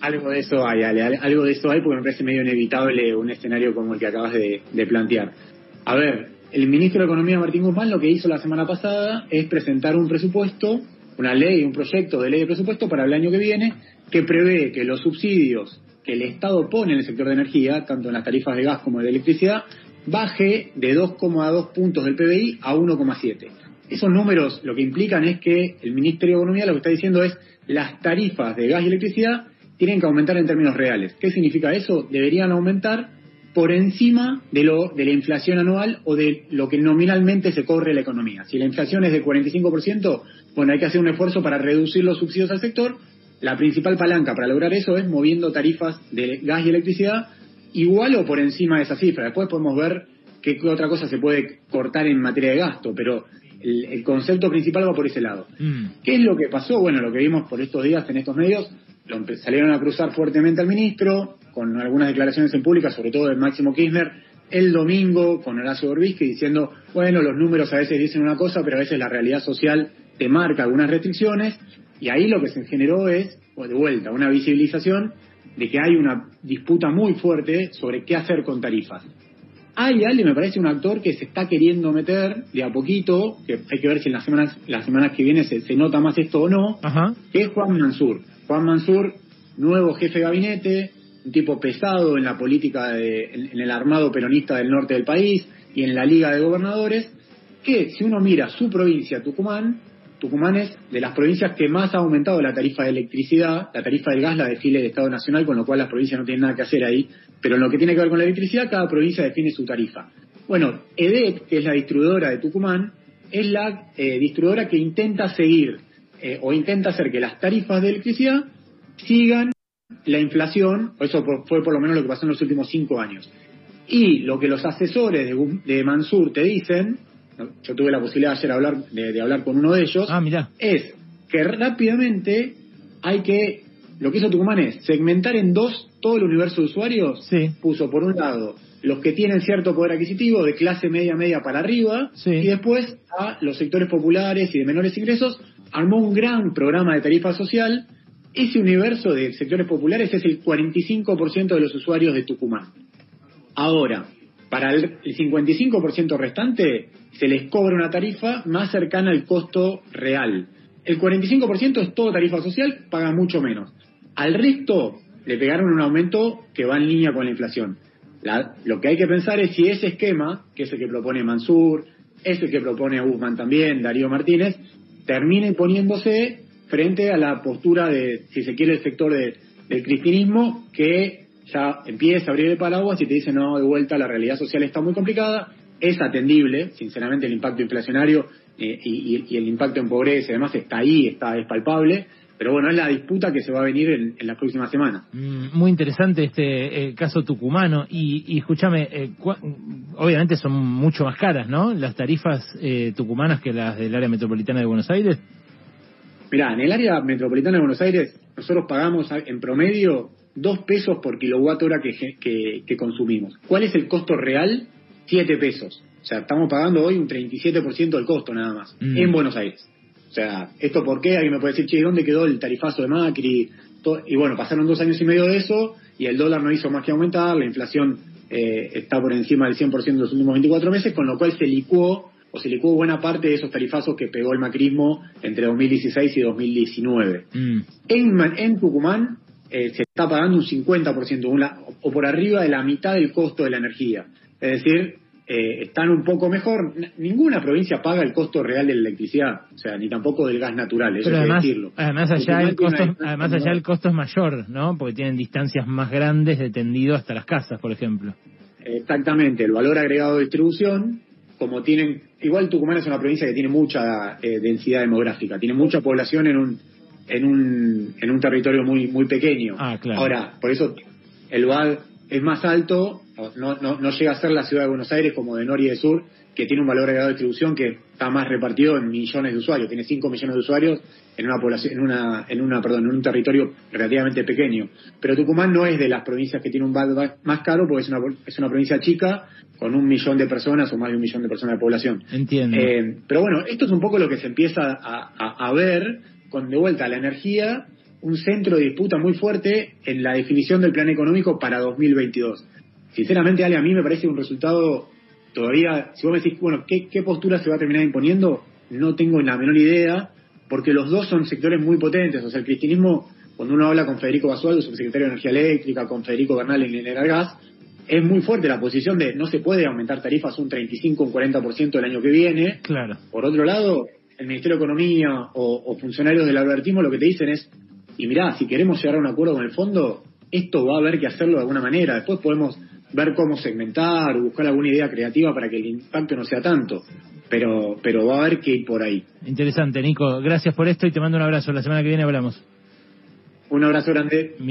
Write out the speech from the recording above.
Algo de eso hay, algo de eso hay porque me parece medio inevitable un escenario como el que acabas de, plantear. A ver, el ministro de Economía Martín Guzmán lo que hizo la semana pasada es presentar un presupuesto, una ley, un proyecto de ley de presupuesto para el año que viene que prevé que los subsidios que el Estado pone en el sector de energía, tanto en las tarifas de gas como de electricidad, baje de 2,2 puntos del PBI a 1,7. Esos números lo que implican es que el Ministerio de Economía lo que está diciendo es las tarifas de gas y electricidad tienen que aumentar en términos reales. ¿Qué significa eso? Deberían aumentar por encima de, lo, de la inflación anual o de lo que nominalmente se corre la economía. Si la inflación es de 45%, bueno, hay que hacer un esfuerzo para reducir los subsidios al sector. La principal palanca para lograr eso es moviendo tarifas de gas y electricidad igual o por encima de esa cifra. Después podemos ver qué otra cosa se puede cortar en materia de gasto, pero el, concepto principal va por ese lado. Mm. ¿Qué es lo que pasó? Bueno, lo que vimos por estos días en estos medios salieron a cruzar fuertemente al ministro, con algunas declaraciones en pública, sobre todo de Máximo Kirchner, el domingo con Horacio Borbisky diciendo, bueno, los números a veces dicen una cosa, pero a veces la realidad social te marca algunas restricciones, y ahí lo que se generó es, pues de vuelta, una visibilización de que hay una disputa muy fuerte sobre qué hacer con tarifas. Hay alguien, me parece, un actor que se está queriendo meter de a poquito, que hay que ver si en las semanas, las semanas que vienen se, nota más esto o no, que es Juan Mansur. Juan Mansur, nuevo jefe de gabinete, un tipo pesado en la política, de, en, el armado peronista del norte del país y en la Liga de Gobernadores, que si uno mira su provincia, Tucumán, Tucumán es de las provincias que más ha aumentado la tarifa de electricidad, la tarifa del gas la define el Estado Nacional, con lo cual las provincias no tienen nada que hacer ahí, pero en lo que tiene que ver con la electricidad, cada provincia define su tarifa. Bueno, EDET, que es la distribuidora de Tucumán, es la eh, distribuidora que intenta seguir eh, o intenta hacer que las tarifas de electricidad sigan la inflación, eso fue por lo menos lo que pasó en los últimos cinco años. Y lo que los asesores de, Mansur te dicen, yo tuve la posibilidad ayer de hablar, de, hablar con uno de ellos, ah, es que rápidamente hay que, lo que hizo Tucumán es segmentar en dos todo el universo de usuarios, puso por un lado los que tienen cierto poder adquisitivo de clase media media para arriba y después a los sectores populares y de menores ingresos armó un gran programa de tarifa social. Ese universo de sectores populares es el 45% de los usuarios de Tucumán. Ahora, para el 55% restante se les cobra una tarifa más cercana al costo real. El 45% es todo tarifa social, paga mucho menos. Al resto le pegaron un aumento que va en línea con la inflación. lo que hay que pensar es si ese esquema, que es el que propone Mansur, es el que propone Guzmán también, Darío Martínez, termine poniéndose frente a la postura de, si se quiere, el sector del cristianismo que ya empieza a abrir el paraguas y te dice, no, de vuelta, la realidad social está muy complicada, es atendible, sinceramente el impacto inflacionario eh, y, el impacto en pobreza y demás está ahí, está es palpable, pero bueno, es la disputa que se va a venir en, las próximas semanas. Mm, muy interesante este eh, caso tucumano. Y, y escúchame, eh, obviamente son mucho más caras, ¿no? Las tarifas eh, tucumanas que las del área metropolitana de Buenos Aires. Mirá, en el área metropolitana de Buenos Aires nosotros pagamos en promedio dos pesos por kilowatt hora que, que, consumimos. ¿Cuál es el costo real? Siete pesos. O sea, estamos pagando hoy un 37% del costo nada más, mm. en Buenos Aires. O sea, ¿esto por qué? Alguien me puede decir, che, ¿dónde quedó el tarifazo de Macri? Y bueno, pasaron dos años y medio de eso y el dólar no hizo más que aumentar, la inflación eh, está por encima del 100% en los últimos 24 meses, con lo cual se licuó o se licuó buena parte de esos tarifazos que pegó el macrismo entre 2016 y 2019. Mm. En, en Tucumán eh, se está pagando un 50%, o por arriba de la mitad del costo de la energía. Es decir, eh, están un poco mejor. Ninguna provincia paga el costo real de la electricidad, o sea, ni tampoco del gas natural, eso Pero además, decirlo. Además allá, el costo, además allá el costo es mayor, ¿no? Porque tienen distancias más grandes de tendido hasta las casas, por ejemplo. Exactamente, el valor agregado de distribución, como tienen, igual Tucumán es una provincia que tiene mucha eh, densidad demográfica, tiene mucha población en un en un en un territorio muy muy pequeño. Ah, claro. Ahora, por eso el VAD es más alto, no, no, no, llega a ser la ciudad de Buenos Aires como de Norte y de Sur, que tiene un valor agregado de distribución que está más repartido en millones de usuarios, tiene 5 millones de usuarios en una población, en una, en una, perdón, en un territorio relativamente pequeño. Pero Tucumán no es de las provincias que tiene un valor más caro porque es una, es una provincia chica con un millón de personas o más de un millón de personas de población. Entiendo. Eh, pero bueno, esto es un poco lo que se empieza a, a, a ver con de vuelta la energía un centro de disputa muy fuerte en la definición del plan económico para 2022. Sinceramente, Ale, a mí me parece un resultado todavía, si vos me decís, bueno, ¿qué, qué postura se va a terminar imponiendo? No tengo la menor idea, porque los dos son sectores muy potentes. O sea, el cristianismo, cuando uno habla con Federico Basualdo, subsecretario de Energía Eléctrica, con Federico Bernal en Energas, es muy fuerte la posición de no se puede aumentar tarifas un 35 o un 40% el año que viene. Claro. Por otro lado, el Ministerio de Economía o, o funcionarios del albertismo lo que te dicen es, y mirá, si queremos llegar a un acuerdo con el fondo, esto va a haber que hacerlo de alguna manera. Después podemos ver cómo segmentar o buscar alguna idea creativa para que el impacto no sea tanto. Pero, pero va a haber que ir por ahí. Interesante, Nico. Gracias por esto y te mando un abrazo. La semana que viene hablamos. Un abrazo grande. Mirá